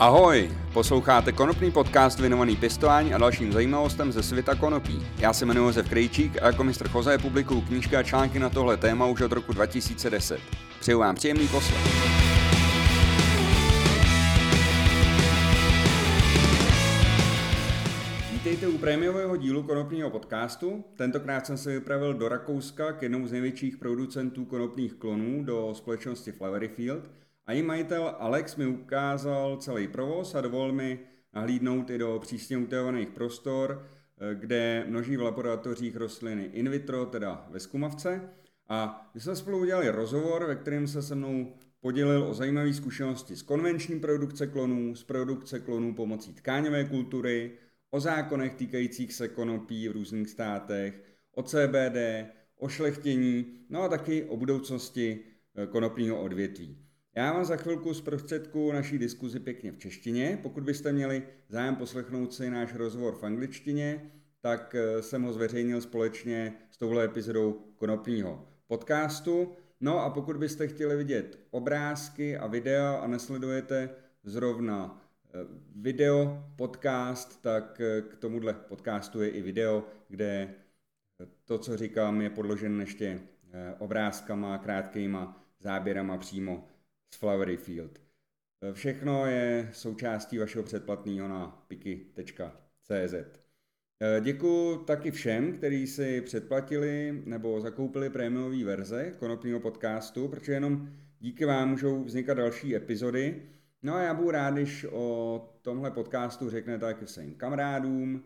Ahoj, posloucháte konopný podcast věnovaný pěstování a dalším zajímavostem ze světa konopí. Já se jmenuji Josef Krejčík a jako mistr Choze publikuju knížky a články na tohle téma už od roku 2010. Přeju vám příjemný poslech. Vítejte u prémiového dílu konopního podcastu. Tentokrát jsem se vypravil do Rakouska k jednomu z největších producentů konopných klonů do společnosti Floweryfield – a její majitel Alex mi ukázal celý provoz a dovolil mi nahlídnout i do přísně utajovaných prostor, eh, kde množí v laboratořích rostliny in vitro, teda ve zkumavce. A my jsme spolu udělali rozhovor, ve kterém se se mnou podělil o zajímavé zkušenosti z konvenční produkce klonů, z produkce klonů pomocí tkáňové kultury, o zákonech týkajících se konopí v různých státech, o CBD, o šlechtění, no a taky o budoucnosti eh, konopního odvětví. Já vám za chvilku z prostředku naší diskuzi pěkně v češtině. Pokud byste měli zájem poslechnout si náš rozhovor v angličtině, tak eh, jsem ho zveřejnil společně s touhle epizodou konopního podcastu. No a pokud byste chtěli vidět obrázky a videa a nesledujete zrovna eh, video podcast, tak eh, k tomuhle podcastu je i video, kde to, co říkám, je podložen ještě obrázkama, krátkýma záběrama přímo z Flowery Field. Všechno je součástí vašeho předplatného na piki.cz. Děkuji taky všem, kteří si předplatili nebo zakoupili prémiové verze konopního podcastu, protože jenom díky vám můžou vznikat další epizody. No a já budu rád, když o tomhle podcastu řeknete taky svým kamarádům,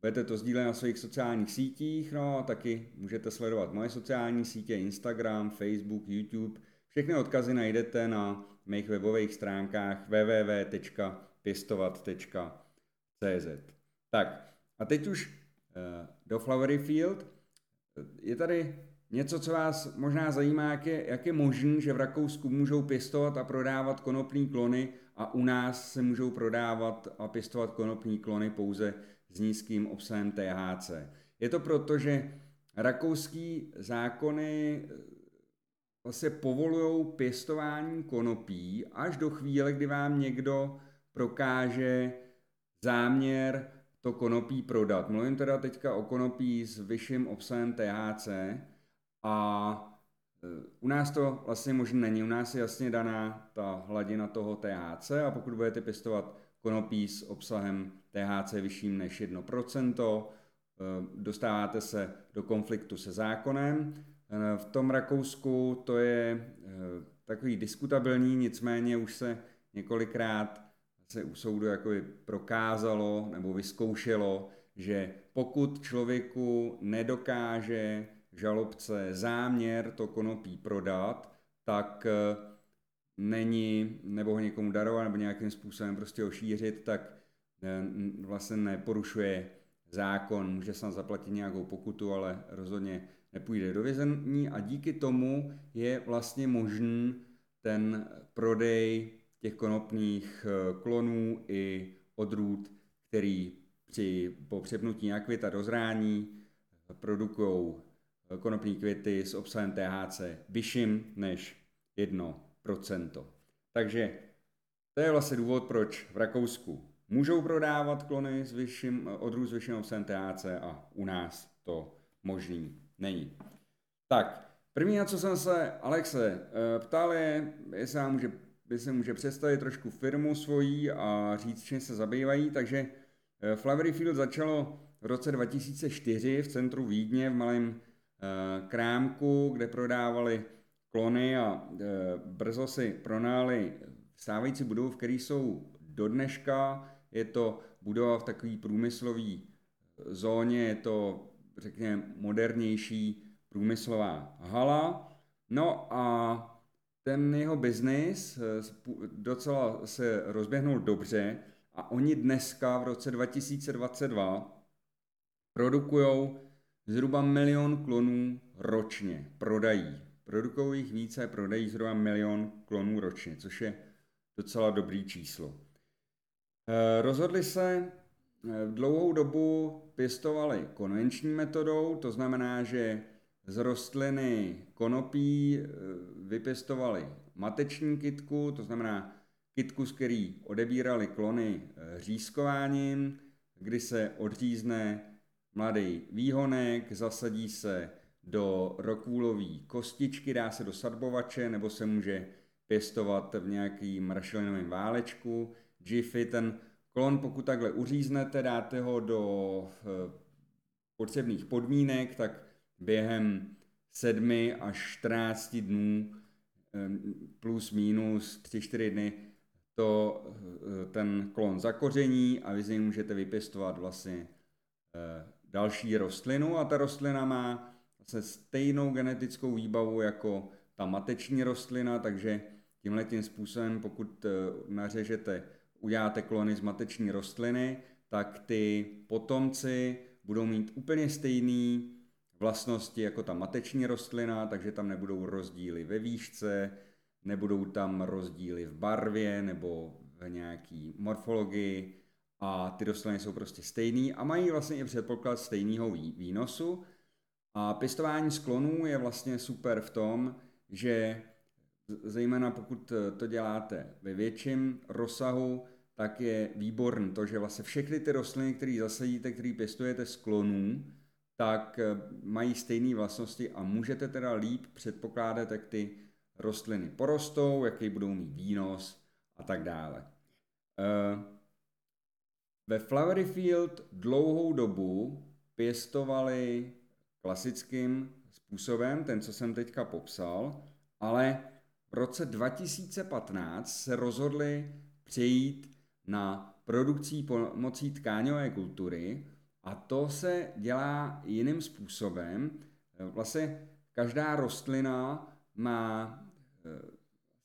budete to sdílet na svých sociálních sítích, no a taky můžete sledovat moje sociální sítě, Instagram, Facebook, YouTube – všechny odkazy najdete na mých webových stránkách www.pěstovat.cz. Tak a teď už uh, do Flowery Field. Je tady něco, co vás možná zajímá, jak je, jak je možné, že v Rakousku můžou pěstovat a prodávat konopní klony a u nás se můžou prodávat a pěstovat konopní klony pouze s nízkým obsahem THC. Je to proto, že rakouský zákony vlastně povolují pěstování konopí až do chvíle, kdy vám někdo prokáže záměr to konopí prodat. Mluvím teda teďka o konopí s vyšším obsahem THC a e, u nás to vlastně možná není. U nás je jasně daná ta hladina toho THC a pokud budete pěstovat konopí s obsahem THC vyšším než 1%, e, dostáváte se do konfliktu se zákonem v tom Rakousku to je eh, takový diskutabilní, nicméně už se několikrát se u soudu jako prokázalo nebo vyzkoušelo, že pokud člověku nedokáže žalobce záměr to konopí prodat, tak eh, není, nebo ho někomu darovat, nebo nějakým způsobem prostě ošířit, tak vlastně neporušuje zákon, může se zaplatit nějakou pokutu, ale rozhodně nepůjde do vězení a díky tomu je vlastně možný ten prodej těch konopných eh, klonů i odrůd, který při, po přepnutí na květa dozrání eh, produkují eh, konopní květy s obsahem THC vyšším než 1%. Takže to je vlastně důvod, proč v Rakousku můžou prodávat klony s vyšším, odrůd s vyšším obsahem THC a u nás to možný není. Tak, první, na co jsem se Alexe eh, ptal, je, jestli vám může, jestli může představit trošku firmu svojí a říct, čím se zabývají. Takže eh, Flowery Field začalo v roce 2004 v centru Vídně v malém eh, krámku, kde prodávali klony a brzo si pronáli stávající budovu, v které jsou do dneška. Je to budova v takové průmyslové zóně, je to řekněme, modernější průmyslová hala. No a ten jeho biznis eh, docela se rozběhnul dobře a oni dneska v roce 2022 produkují zhruba milion klonů ročně, prodají. Produkují jich více, prodají zhruba milion klonů ročně, což je docela dobrý číslo. Eh, rozhodli se dlouhou dobu pěstovali konvenční metodou, to znamená, že z rostliny konopí eh, vypěstovali mateční kytku, to znamená kytku, z který odebírali klony řízkováním, kdy se odřízne mladý výhonek, zasadí se do rokůlové kostičky, dá se do sadbovače, nebo se může pěstovat v nějakým rašelinovém válečku. Jiffy, ten klon, pokud takhle uříznete, dáte ho do eh, potřebných podmínek, tak během 7 až 14 dnů eh, plus minus 3-4 dny to eh, ten klon zakoření a vy z něj můžete vypěstovat vlastně další rostlinu. A ta rostlina má se stejnou genetickou výbavu jako ta mateční rostlina, takže tímhle tím způsobem, pokud nařežete uděláte klony z mateční rostliny, tak ty potomci budou mít úplně stejné vlastnosti jako ta mateční rostlina, takže tam nebudou rozdíly ve výšce, nebudou tam rozdíly v barvě nebo v nějaký morfologii a ty rostliny jsou prostě stejný a mají vlastně i předpoklad stejného výnosu. A pěstování sklonů je vlastně super v tom, že zejména pokud to děláte ve větším rozsahu, tak je výborný to, že vlastně všechny ty rostliny, které zasadíte, které pěstujete z klonů, tak eh, mají stejné vlastnosti a můžete teda líp předpokládat, jak ty rostliny porostou, jaký budou mít výnos a tak dále. Eh, ve Flowery Field dlouhou dobu pěstovali klasickým způsobem, ten, co jsem teďka popsal, ale v roce 2015 se rozhodli přejít na produkcí pomocí tkáňové kultury a to se dělá jiným způsobem. Vlastně každá rostlina má eh,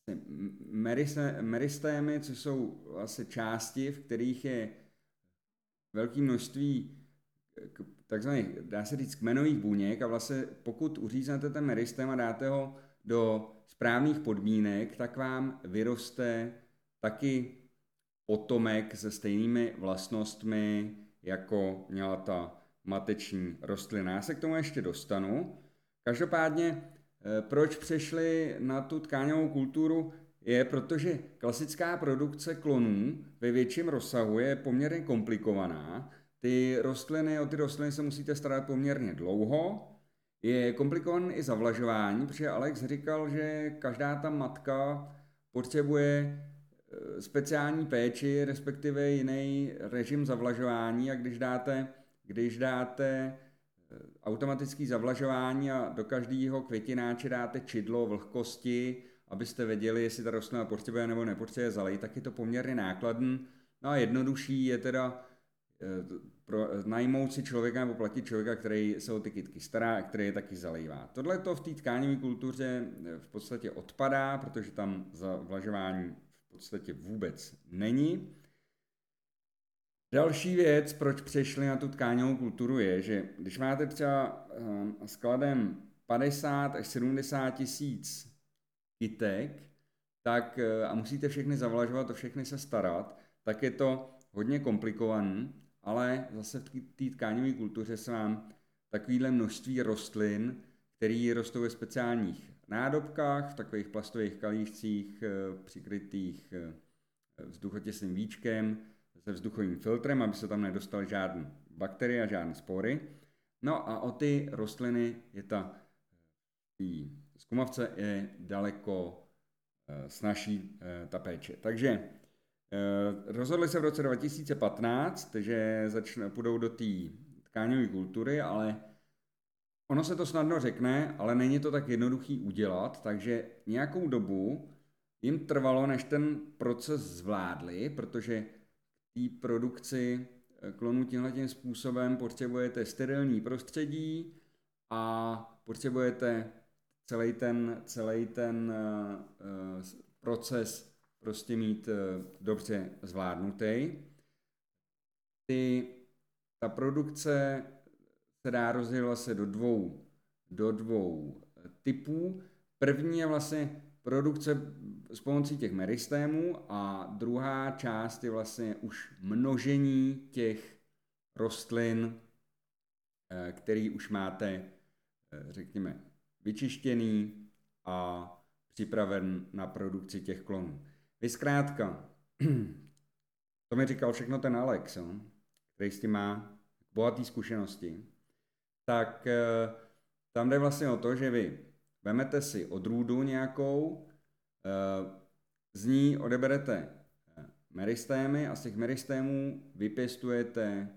vlastně meristémy, což jsou vlastně části, v kterých je velké množství takzvaných, dá se říct, kmenových buněk a vlastně pokud uříznete ten meristém a dáte ho do správných podmínek, tak vám vyroste taky potomek se stejnými vlastnostmi, jako měla ta mateční rostlina. Já se k tomu ještě dostanu. Každopádně, eh, proč přešli na tu tkáňovou kulturu, je protože klasická produkce klonů ve větším rozsahu je poměrně komplikovaná. Ty rostliny, o ty rostliny se musíte starat poměrně dlouho. Je komplikované i zavlažování, protože Alex říkal, že každá ta matka potřebuje speciální péči, respektive jiný režim zavlažování a když dáte, když dáte eh, automatický zavlažování a do každého květináče dáte čidlo vlhkosti, abyste věděli, jestli ta rostlina potřebuje nebo nepotřebuje zalej, tak je to poměrně nákladný. No a jednodušší je teda eh, pro, najmout si člověka nebo platit člověka, který se o ty kytky stará a který je taky zalejvá. Tohle to v té tkáňové kultuře v podstatě odpadá, protože tam zavlažování podstatě vůbec není. Další věc, proč přešli na tu tkáňovou kulturu, je, že když máte třeba eh, skladem 50 až 70 tisíc kytek, tak eh, a musíte všechny zavlažovat, o všechny se starat, tak je to hodně komplikovaný, ale zase v té tkáňové kultuře se vám takovýhle množství rostlin, které rostou ve speciálních nádobkách, v takových plastových kalíšcích eh, přikrytých eh, vzduchotěsným víčkem se vzduchovým filtrem, aby se tam nedostaly žádné bakterie a žádné spory. No a o ty rostliny je ta zkumavce je daleko eh, snažší ta péče. Takže rozhodli se v roce 2015, že začne, půjdou do té tkáňové kultury, ale Ono se to snadno řekne, ale není to tak jednoduchý udělat, takže nějakou dobu jim trvalo, než ten proces zvládli, protože té produkci eh, klonů tímhle způsobem potřebujete sterilní prostředí a potřebujete celý ten, celý ten uh, proces prostě mít uh, dobře zvládnutý. Ty, ta produkce se dá rozdělit vlastně do dvou, do dvou eh, typů. První je vlastně produkce s pomocí těch meristémů a druhá část je vlastně už množení těch rostlin, eh, který už máte, eh, řekněme, vyčištěný a připraven na produkci těch klonů. Vy zkrátka, to mi říkal všechno ten Alex, který s tím má bohatý zkušenosti, tak eh, tam jde vlastně o to, že vy vemete si odrůdu nějakou, eh, z ní odeberete eh, meristémy a z těch meristémů vypěstujete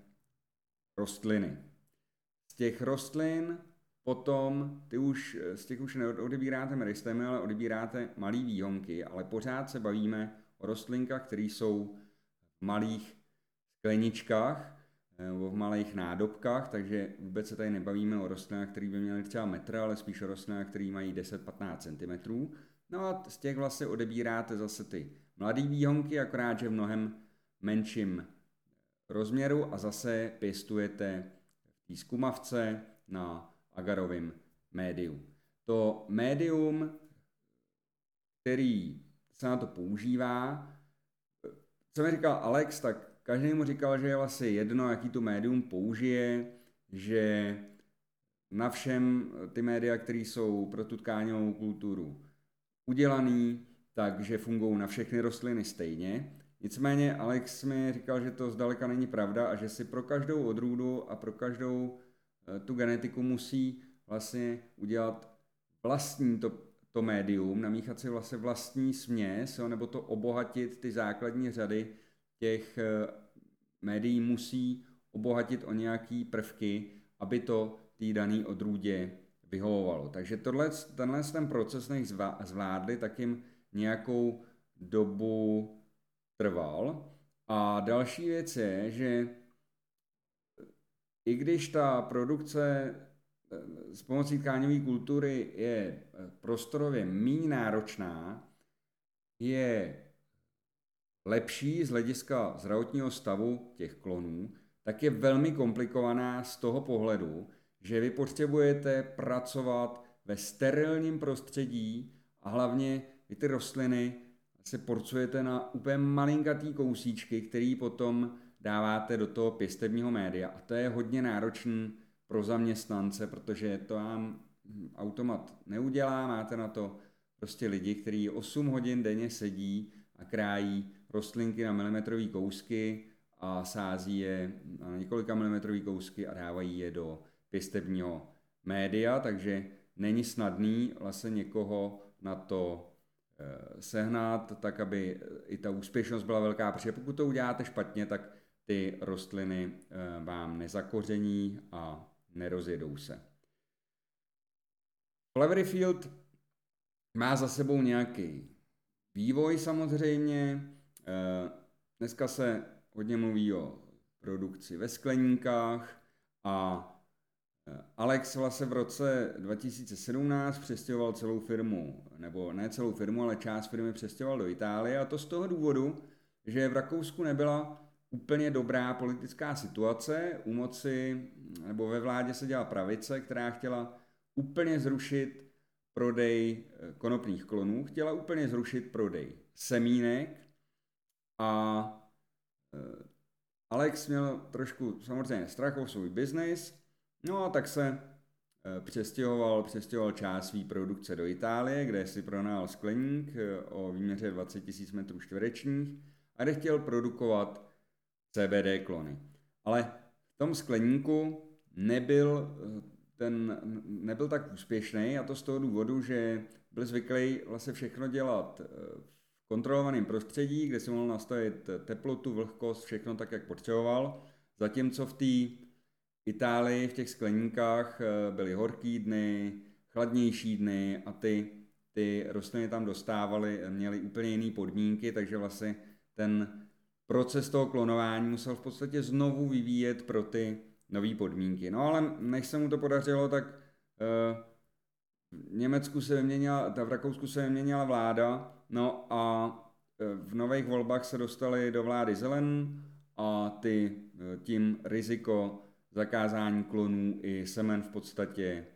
rostliny. Z těch rostlin potom ty už, z těch už neodebíráte meristémy, ale odebíráte malý výhonky, ale pořád se bavíme o rostlinkách, které jsou v malých skleničkách, v malých nádobkách, takže vůbec se tady nebavíme o rostlinách, které by měly třeba metr, ale spíš o rostlinách, které mají 10-15 cm. No a z těch vlastně odebíráte zase ty mladé výhonky, akorát, že v mnohem menším rozměru a zase pěstujete v té na agarovém médiu. To médium, který se na to používá, co mi říkal Alex, tak každý mu říkal, že je vlastně jedno, jaký to médium použije, že na všem ty média, které jsou pro tu tkáňovou kulturu udělaný, takže fungují na všechny rostliny stejně. Nicméně Alex mi říkal, že to zdaleka není pravda a že si pro každou odrůdu a pro každou eh, tu genetiku musí vlastně udělat vlastní to, to médium, namíchat si vlastně vlastní směs, nebo to obohatit ty základní řady těch eh, médií musí obohatit o nějaký prvky, aby to té dané odrůdě vyhovovalo. Takže tohle, tenhle ten proces, než zvládli, tak jim nějakou dobu trval. A další věc je, že i když ta produkce eh, s pomocí tkáňové kultury je prostorově méně náročná, je lepší z hlediska zdravotního stavu těch klonů, tak je velmi komplikovaná z toho pohledu, že vy potřebujete pracovat ve sterilním prostředí a hlavně vy ty rostliny se porcujete na úplně malinkatý kousíčky, který potom dáváte do toho pěstebního média. A to je hodně náročný pro zaměstnance, protože to vám automat neudělá, máte na to prostě lidi, kteří 8 hodin denně sedí a krájí rostlinky na milimetrové kousky a sází je na několika milimetrové kousky a dávají je do pěstebního média, takže není snadný vlastně někoho na to eh, sehnat, tak aby i ta úspěšnost byla velká, protože pokud to uděláte špatně, tak ty rostliny eh, vám nezakoření a nerozjedou se. Flowery Field má za sebou nějaký vývoj samozřejmě, dneska se hodně mluví o produkci ve skleníkách a eh, Alex vlastně v roce 2017 přestěhoval celou firmu, nebo ne celou firmu, ale část firmy přestěhoval do Itálie a to z toho důvodu, že v Rakousku nebyla úplně dobrá politická situace. U moci nebo ve vládě se dělala pravice, která chtěla úplně zrušit prodej eh, konopných klonů, chtěla úplně zrušit prodej semínek a eh, Alex měl trošku samozřejmě strach o svůj biznis, no a tak se eh, přestěhoval, přestěhoval část své produkce do Itálie, kde si pronajal skleník eh, o výměře 20 000 metrů čtverečních a kde chtěl produkovat CBD klony. Ale v tom skleníku nebyl ten nebyl tak úspěšný a to z toho důvodu, že byl zvyklý vlastně všechno dělat kontrolovaném prostředí, kde si mohl nastavit teplotu, vlhkost, všechno tak, jak potřeboval. Zatímco v té Itálii, v těch skleníkách eh, byly horký dny, chladnější dny a ty, ty rostliny tam dostávaly, měly úplně jiné podmínky, takže vlastně ten proces toho klonování musel v podstatě znovu vyvíjet pro ty nové podmínky. No ale než se mu to podařilo, tak uh, v Německu se vyměnila, ta v Rakousku se vyměnila vláda, no a e, v nových volbách se dostali do vlády zelen a ty, e, tím riziko zakázání klonů i semen v podstatě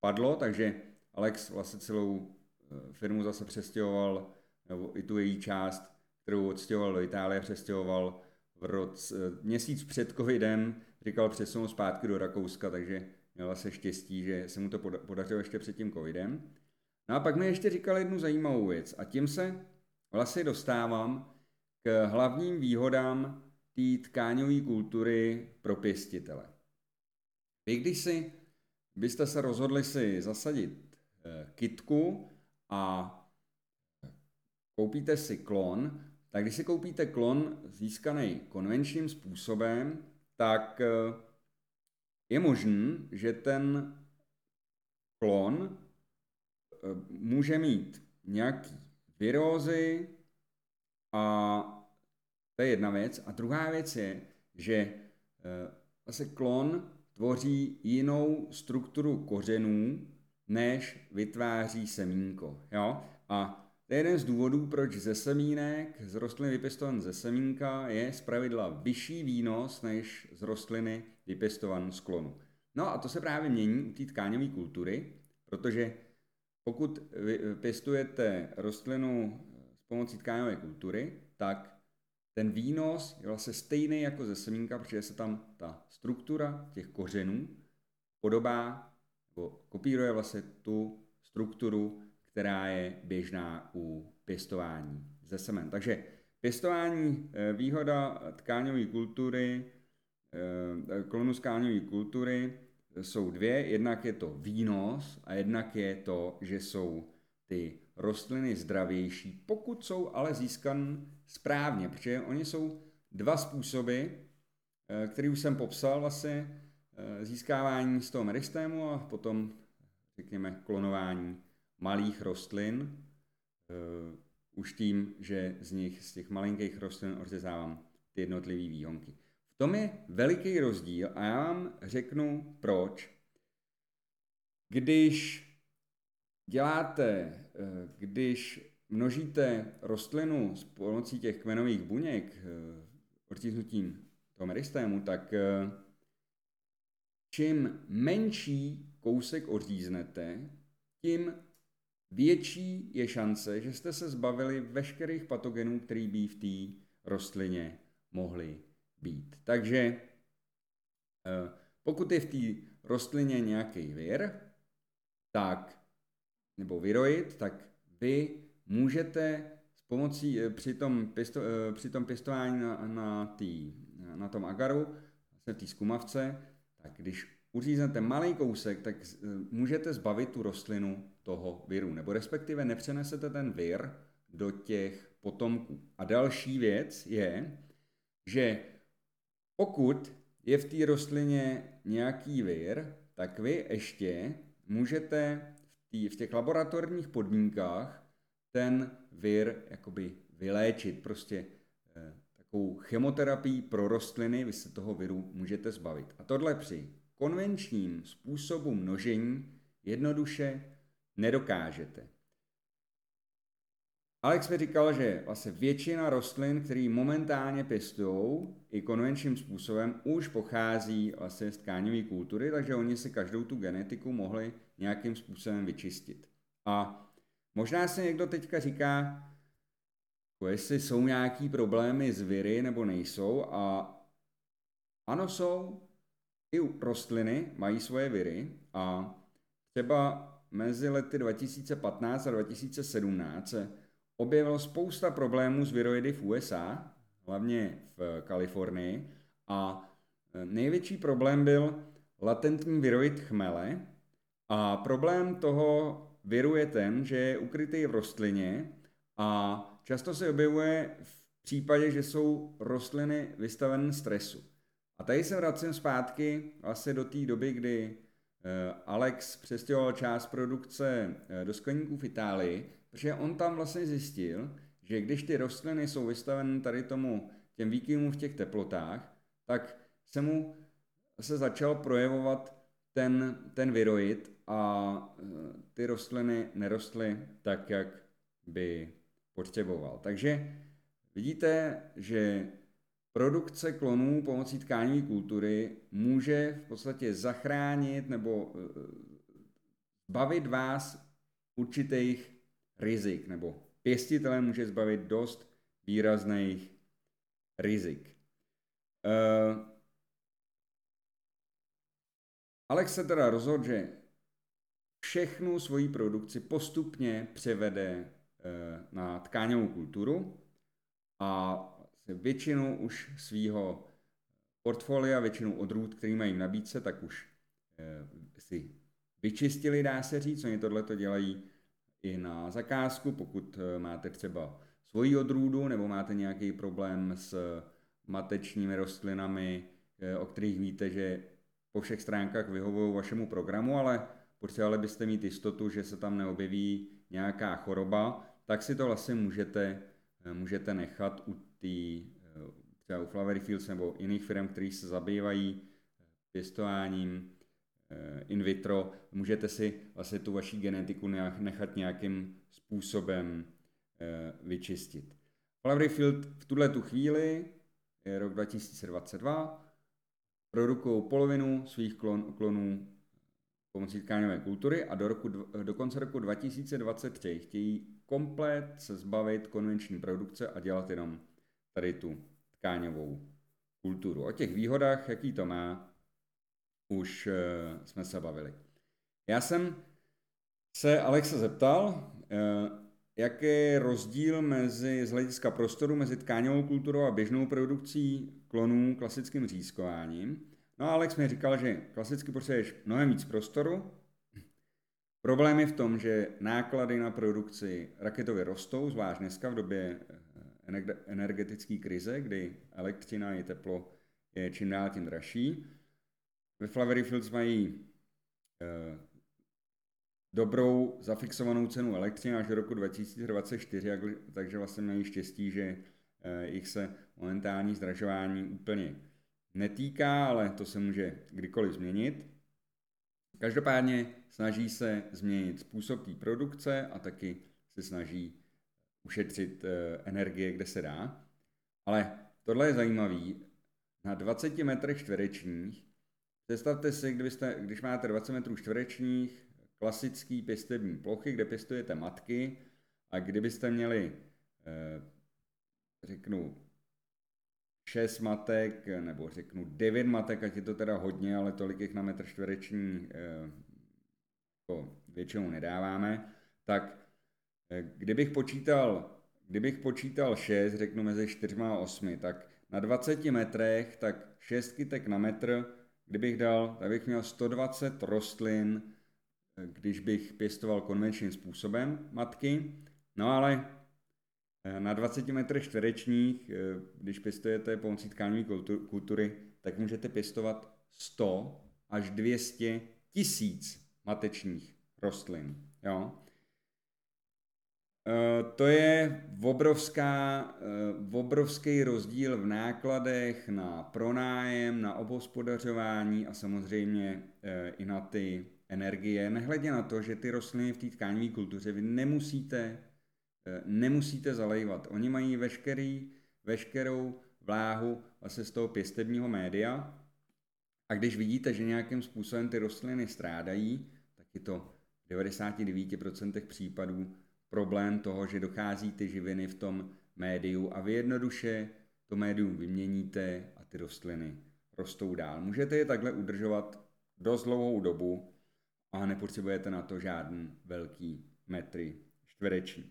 padlo, takže Alex vlastně celou e, firmu zase přestěhoval, nebo i tu její část, kterou odstěhoval do Itálie, přestěhoval v roce, měsíc před covidem, říkal přesunout zpátky do Rakouska, takže měl vlastně štěstí, že se mu to podařilo ještě před tím covidem. No a pak mi ještě říkal jednu zajímavou věc a tím se vlastně dostávám k hlavním výhodám té tkáňové kultury pro pěstitele. Vy, když si byste se rozhodli si zasadit eh, kitku a koupíte si klon, tak když si koupíte klon získaný konvenčním způsobem, tak eh, je možné, že ten klon může mít nějaký virózy a to je jedna věc. A druhá věc je, že vlastně klon tvoří jinou strukturu kořenů, než vytváří semínko. Jo? A to je jeden z důvodů, proč ze semínek, z rostliny vypěstované ze semínka, je zpravidla vyšší výnos než z rostliny vypěstované z klonu. No a to se právě mění u té tkáňové kultury, protože pokud pěstujete rostlinu s pomocí tkáňové kultury, tak ten výnos je vlastně stejný jako ze semínka, protože se tam ta struktura těch kořenů podobá nebo kopíruje vlastně tu strukturu, která je běžná u pěstování ze semen. Takže pěstování, eh, výhoda tkáňové kultury, eh, klonu tkáňové kultury jsou dvě. Jednak je to výnos a jednak je to, že jsou ty rostliny zdravější, pokud jsou ale získané správně, protože oni jsou dva způsoby, eh, který už jsem popsal, vlastně získávání z toho meristému a potom, řekněme, klonování malých rostlin, uh, už tím, že z nich, z těch malinkých rostlin odřezávám ty jednotlivé výhonky. Tom je veliký rozdíl a já vám řeknu proč. Když děláte, eh, když množíte rostlinu s pomocí těch kmenových buněk eh, odtisknutím toho meristému, tak čím menší kousek odříznete, tím větší je šance, že jste se zbavili veškerých patogenů, který by v té rostlině mohly být. Takže eh, pokud je v té rostlině nějaký vir, tak, nebo viroid, tak vy můžete s pomocí eh, při tom, pěsto, eh, při tom pěstování na, na, tý, na tom agaru, vlastně v té skumavce, tak když uříznete malý kousek, tak můžete zbavit tu rostlinu toho viru, nebo respektive nepřenesete ten vir do těch potomků. A další věc je, že pokud je v té rostlině nějaký vir, tak vy ještě můžete v, tý, v těch laboratorních podmínkách ten vir jakoby vyléčit. Prostě eh, takovou chemoterapii pro rostliny vy se toho viru můžete zbavit. A tohle při konvenčním způsobu množení jednoduše nedokážete. Alex mi říkal, že vlastně většina rostlin, které momentálně pěstují i konvenčním způsobem, už pochází vlastně z tkáňové kultury, takže oni si každou tu genetiku mohli nějakým způsobem vyčistit. A možná se někdo teďka říká, jestli jsou nějaký problémy s viry nebo nejsou a ano jsou, i rostliny mají svoje viry a třeba mezi lety 2015 a 2017 se objevilo spousta problémů s viroidy v USA, hlavně v Kalifornii, a e, největší problém byl latentní viroid chmele a problém toho viru je ten, že je ukrytý v rostlině a často se objevuje v případě, že jsou rostliny vystaveny stresu. A tady se vracím zpátky vlastně do té doby, kdy Alex přestěhoval část produkce eh, do skleníků v Itálii, protože on tam vlastně zjistil, že když ty rostliny jsou vystaveny tady tomu těm výkynům v těch teplotách, tak se mu se začal projevovat ten, ten viroid a eh, ty rostliny nerostly tak, jak by potřeboval. Takže vidíte, že Produkce klonů pomocí tkání kultury může v podstatě zachránit nebo eh, bavit vás určitých rizik, nebo pěstitele může zbavit dost výrazných rizik. Uh, Alex se teda rozhodl, že všechnu svoji produkci postupně převede na tkáňovou kulturu a většinu už svého portfolia, většinu odrůd, který mají nabídce, tak už si vyčistili, dá se říct. Oni tohle to dělají i na zakázku, pokud máte třeba svoji odrůdu nebo máte nějaký problém s matečními rostlinami, o kterých víte, že po všech stránkách vyhovují vašemu programu, ale potřebovali byste mít jistotu, že se tam neobjeví nějaká choroba, tak si to vlastně můžete, můžete nechat u tý, třeba u Flowery Fields nebo jiných firm, které se zabývají pěstováním eh, in vitro, můžete si vlastně tu vaši genetiku nechat nějakým způsobem vyčistit. Flowery Field v tuhle tu chvíli je rok 2022, produkují polovinu svých klon, klonů pomocí tkáňové kultury a do, roku, do konce roku 2023 chtějí komplet se zbavit konvenční produkce a dělat jenom tady tu tkáňovou kulturu. O těch výhodách, jaký to má, už uh, jsme se bavili. Já jsem se Alexa zeptal, uh, jaký je rozdíl mezi, z hlediska prostoru mezi tkáňovou kulturou a běžnou produkcí klonů klasickým řízkováním. No a Alex mi říkal, že klasicky potřebuješ mnohem víc prostoru. Problém je v tom, že náklady na produkci raketově rostou, zvlášť dneska v době eh, energetické krize, kdy elektřina i teplo je čím dál tím dražší. Ve Flavery Fields mají eh, dobrou zafixovanou cenu elektřiny až do roku 2024, takže vlastně mají štěstí, že eh, jich se momentální zdražování úplně netýká, ale to se může kdykoliv změnit. Každopádně snaží se změnit způsob té produkce a taky se snaží ušetřit eh, energie, kde se dá. Ale tohle je zajímavé. Na 20 metrech čtverečních, představte si, kdybyste, když máte 20 metrů čtverečních, klasický pěstební plochy, kde pěstujete matky a kdybyste měli, eh, řeknu, šest matek, nebo řeknu devět matek, ať je to teda hodně, ale tolik jich na metr čtvereční jako většinou nedáváme, tak kdybych počítal, kdybych počítal 6, řeknu mezi 4 a 8, tak na 20 metrech, tak 6 kytek na metr, kdybych dal, tak bych měl 120 rostlin, eh, když bych pěstoval konvenčním způsobem matky. No ale Eh, na 20 metrech čtverečních, eh, když pěstujete pomocí tkání kultury, tak můžete pěstovat 100 až 200 tisíc matečních rostlin. Jo? Eh, to je obrovská, obrovský rozdíl v nákladech na pronájem, na obhospodařování a samozřejmě i na ty energie. Nehledě na to, že ty rostliny v té tkání kultuře vy nemusíte Eh, nemusíte zalejvat. Oni mají veškerý, veškerou vláhu vlastně z toho pěstebního média a když vidíte, že nějakým způsobem ty rostliny strádají, tak je to v 99% případů problém toho, že dochází ty živiny v tom médiu a vy jednoduše to médium vyměníte a ty rostliny rostou dál. Můžete je takhle udržovat dost dlouhou dobu a nepotřebujete na to žádný velký metry čtvereční.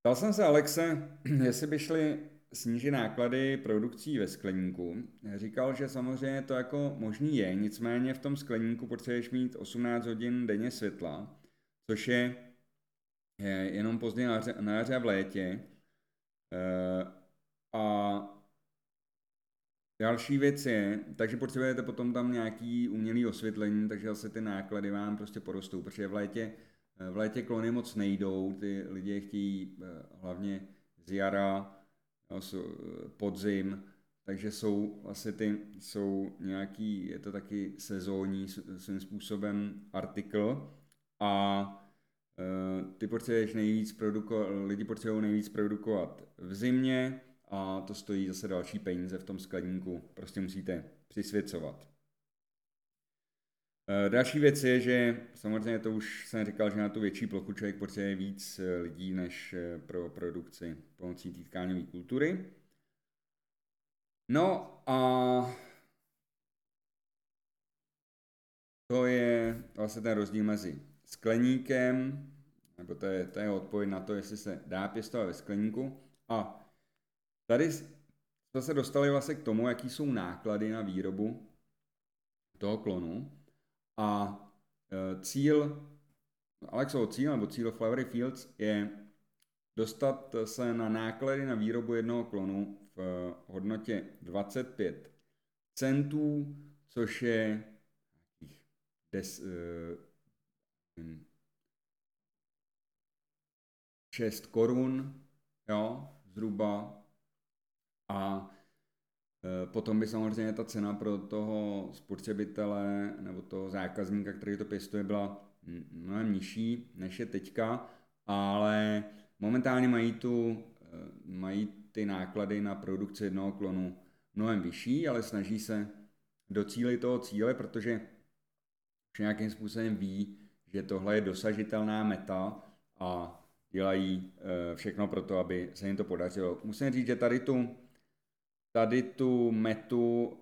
Ptal jsem se Alexe, jestli by šli snížit náklady produkcí ve skleníku. Říkal, že samozřejmě to jako možný je, nicméně v tom skleníku potřebuješ mít 18 hodin denně světla, což je, jenom pozdě na jaře a v létě. Eh, a Další věc je, takže potřebujete potom tam nějaký umělý osvětlení, takže zase ty náklady vám prostě porostou, protože v létě v létě klony moc nejdou, ty lidi chtějí eh, hlavně z jara, podzim, takže jsou vlastně ty, jsou nějaký, je to taky sezónní svým způsobem artikl a ty potřebuješ nejvíc produkovat, lidi potřebují nejvíc produkovat v zimě a to stojí zase další peníze v tom skladníku, prostě musíte přisvěcovat. Eh, další věc je, že samozřejmě to už jsem říkal, že na tu větší plochu člověk potřebuje víc eh, lidí než eh, pro produkci pomocí tkáňové kultury. No a to je vlastně ten rozdíl mezi skleníkem, nebo to je, to je odpověď na to, jestli se dá pěstovat ve skleníku. A tady jsme se dostali vlastně k tomu, jaký jsou náklady na výrobu toho klonu. A e, cíl, Alexovo cíl, nebo cíl Flowery Fields je dostat se na náklady na výrobu jednoho klonu v hodnotě 25 centů, což je des, 6 korun, jo, zhruba. A e, potom by samozřejmě ta cena pro toho spotřebitele nebo toho zákazníka, který to pěstuje, byla mnohem nižší, než je teďka, ale momentálně mají, tu, e, mají ty náklady na produkci jednoho klonu mnohem vyšší, ale snaží se docílit toho cíle, protože už nějakým způsobem ví, že tohle je dosažitelná meta a dělají eh, všechno pro to, aby se jim to podařilo. Musím říct, že tady tu, tady tu metu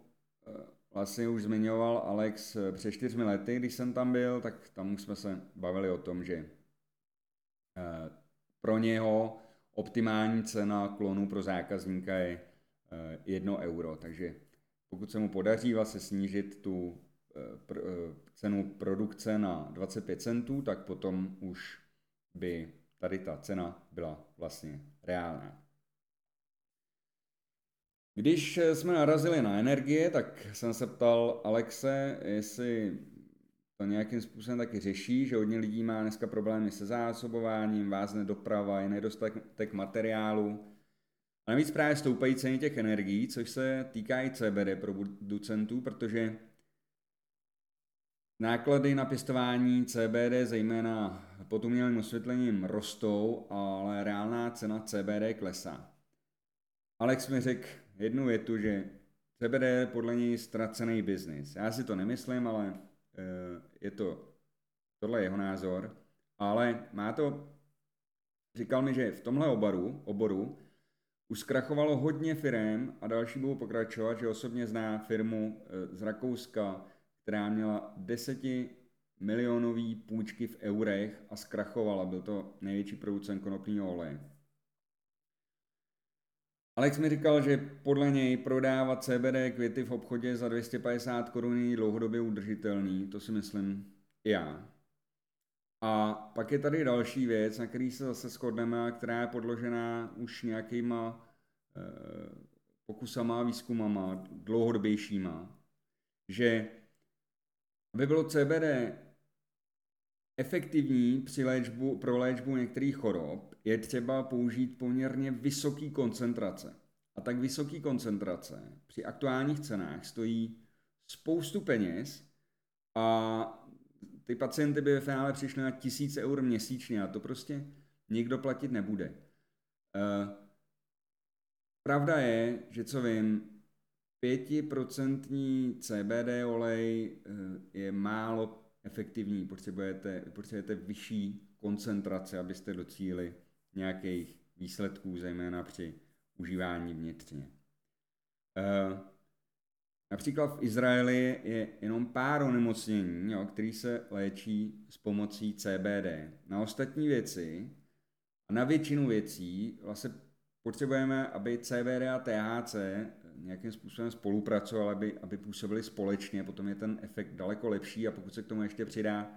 eh, vlastně už zmiňoval Alex eh, před čtyřmi lety, když jsem tam byl, tak tam už jsme se bavili o tom, že pro něho optimální cena klonu pro zákazníka je 1 euro, takže pokud se mu podaří vlastně snížit tu cenu produkce na 25 centů, tak potom už by tady ta cena byla vlastně reálná. Když jsme narazili na energie, tak jsem se ptal Alexe, jestli to nějakým způsobem taky řeší, že hodně lidí má dneska problémy se zásobováním, vázne doprava, je nedostatek materiálu. A navíc právě stoupají ceny těch energií, což se týká i CBD producentů, protože náklady na pěstování CBD, zejména pod umělým osvětlením rostou, ale reálná cena CBD klesá. Alex mi řekl jednu větu, že CBD je podle něj ztracený biznis. Já si to nemyslím, ale eh, je to, tohle jeho názor, ale má to, říkal mi, že v tomhle oboru, oboru už zkrachovalo hodně firm a další budou pokračovat, že osobně zná firmu eh, z Rakouska, která měla deseti milionový půjčky v eurech a zkrachovala. Byl to největší producent konopního oleje. Alex mi říkal, že podle něj prodávat CBD květy v obchodě za 250 korun je dlouhodobě udržitelný, to si myslím i já. A pak je tady další věc, na který se zase shodneme a která je podložená už nějakýma e, pokusama, výzkumama, dlouhodobějšíma, že aby bylo CBD efektivní při léčbu, pro léčbu některých chorob, je třeba použít poměrně vysoký koncentrace. A tak vysoký koncentrace při aktuálních cenách stojí spoustu peněz a ty pacienty by ve finále přišly na tisíc eur měsíčně a to prostě nikdo platit nebude. Uh, pravda je, že co vím, 5% CBD olej eh, je málo efektivní, potřebujete, potřebujete vyšší koncentrace, abyste docíli nějakých výsledků, zejména při užívání vnitřně. Uh, například v Izraeli je jenom pár onemocnění, jo, který se léčí s pomocí CBD. Na ostatní věci a na většinu věcí vlastně potřebujeme, aby CBD a THC nějakým způsobem spolupracovali, aby, aby působili společně, potom je ten efekt daleko lepší a pokud se k tomu ještě přidá,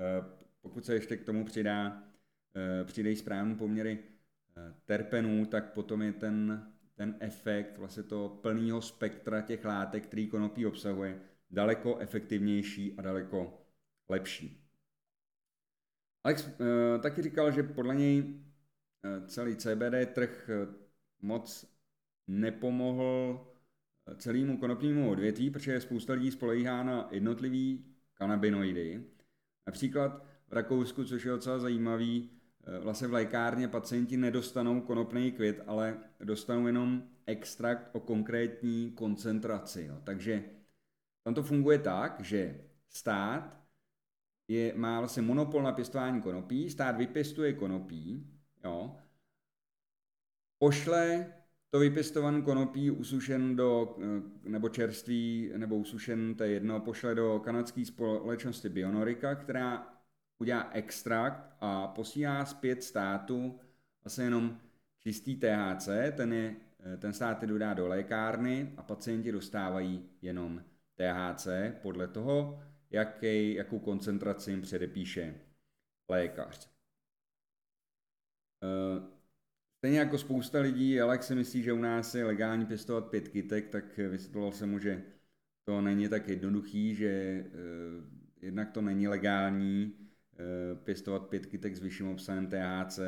eh, pokud se ještě k tomu přidá, eh, přidají správné poměry eh, terpenů, tak potom je ten, ten efekt vlastně toho plného spektra těch látek, který konopí obsahuje, daleko efektivnější a daleko lepší. Alex taky říkal, že podle něj celý CBD trh moc nepomohl celému konopnímu odvětví, protože spousta lidí spolehá na jednotlivý kanabinoidy. Například v Rakousku, což je docela zajímavý, eh, vlastně v lékárně pacienti nedostanou konopný květ, ale dostanou jenom extrakt o konkrétní koncentraci. Jo. Takže tam to funguje tak, že stát je, má vlastně monopol na pěstování konopí, stát vypěstuje konopí, jo, pošle to vypěstovaný konopí usušen do, eh, nebo čerstvý, nebo usušen, to je jedno, pošle do kanadské společnosti Bionorika, která udělá extrakt a posílá zpět státu vlastně jenom čistý THC, ten, je, ten stát je dodá do lékárny a pacienti dostávají jenom THC podle toho, jaký, jakou koncentraci jim předepíše lékař. Eh, stejně jako spousta lidí, Alex si myslí, že u nás je legální pěstovat pět kytek, tak vysvětloval jsem mu, že to není tak jednoduchý, že eh, jednak to není legální eh, pěstovat pět kytek s vyšším obsahem THC,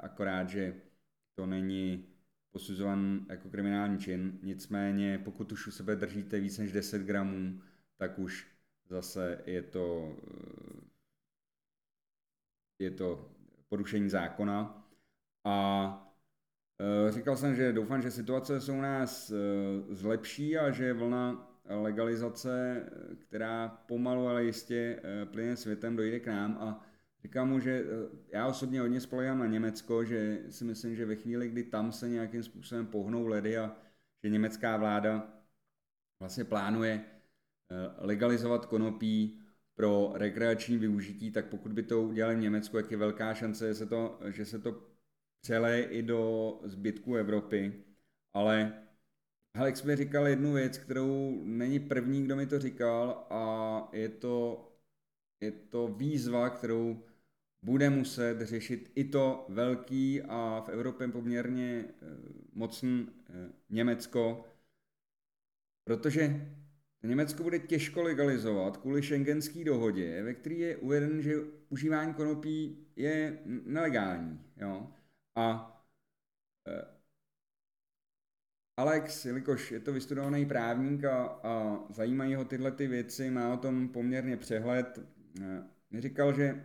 akorát, že to není posuzovan jako kriminální čin, nicméně pokud už u sebe držíte víc než 10 gramů, tak už zase je to, je to porušení zákona. A e, říkal jsem, že doufám, že situace se u nás e, zlepší a že vlna legalizace, která pomalu, ale jistě plyne světem, dojde k nám. A říkám mu, že já osobně hodně spolehám na Německo, že si myslím, že ve chvíli, kdy tam se nějakým způsobem pohnou ledy a že německá vláda vlastně plánuje legalizovat konopí pro rekreační využití, tak pokud by to udělali v Německu, jak je velká šance, že se to, že se to přeleje i do zbytku Evropy. Ale Alex mi říkal jednu věc, kterou není první, kdo mi to říkal a je to, je to výzva, kterou bude muset řešit i to velký a v Evropě poměrně eh, mocný eh, Německo, protože Německo bude těžko legalizovat kvůli šengenské dohodě, ve které je uveden, že užívání konopí je nelegální. Jo? A e, Alex, jelikož je to vystudovaný právník a, a zajímají ho tyhle ty věci, má o tom poměrně přehled, e, mi říkal, že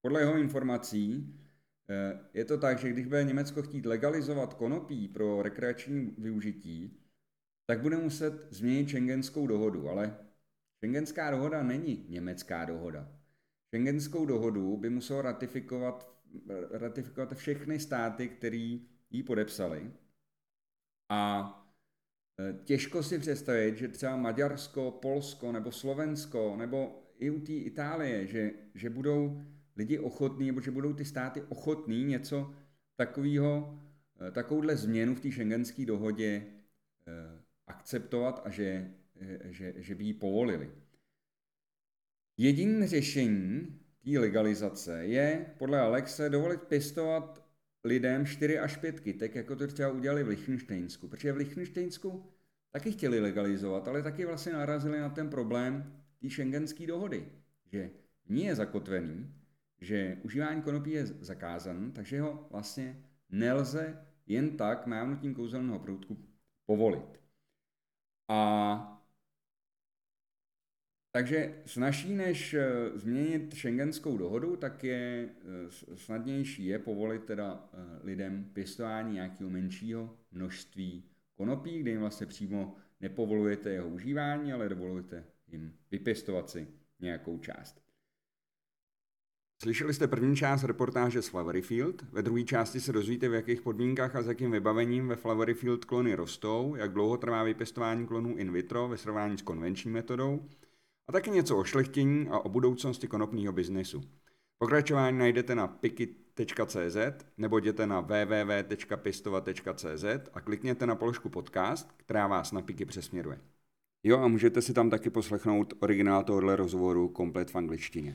podle jeho informací e, je to tak, že když bude Německo chtít legalizovat konopí pro rekreační využití, tak bude muset změnit šengenskou dohodu, ale šengenská dohoda není německá dohoda. Šengenskou dohodu by muselo ratifikovat, ratifikovat všechny státy, které ji podepsali. A e, těžko si představit, že třeba Maďarsko, Polsko nebo Slovensko nebo i u té Itálie, že, že budou lidi ochotní, nebo že budou ty státy ochotní něco takového, e, takovouhle změnu v té šengenské dohodě e, akceptovat a že, že, že by ji povolili. Jediné řešení té legalizace je podle Alexe dovolit pěstovat lidem 4 až 5 kytek, jako to třeba udělali v Lichtensteinsku. Protože v Lichtensteinsku taky chtěli legalizovat, ale taky vlastně narazili na ten problém té šengenské dohody, že v ní je zakotvený, že užívání konopí je zakázané, takže ho vlastně nelze jen tak mávnutím kouzelného proutku povolit. A takže snažší než eh, změnit šengenskou dohodu, tak je eh, snadnější je povolit teda eh, lidem pěstování nějakého menšího množství konopí, kde jim vlastně přímo nepovolujete jeho užívání, ale dovolujete jim vypěstovat si nějakou část. Slyšeli jste první část reportáže z Field. ve druhé části se dozvíte, v jakých podmínkách a s jakým vybavením ve Field klony rostou, jak dlouho trvá vypěstování klonů in vitro ve srovnání s konvenční metodou a taky něco o šlechtění a o budoucnosti konopního biznesu. Pokračování najdete na piky.cz nebo jděte na www.pistova.cz a klikněte na položku podcast, která vás na Piky přesměruje. Jo a můžete si tam taky poslechnout originál tohoto rozhovoru komplet v angličtině.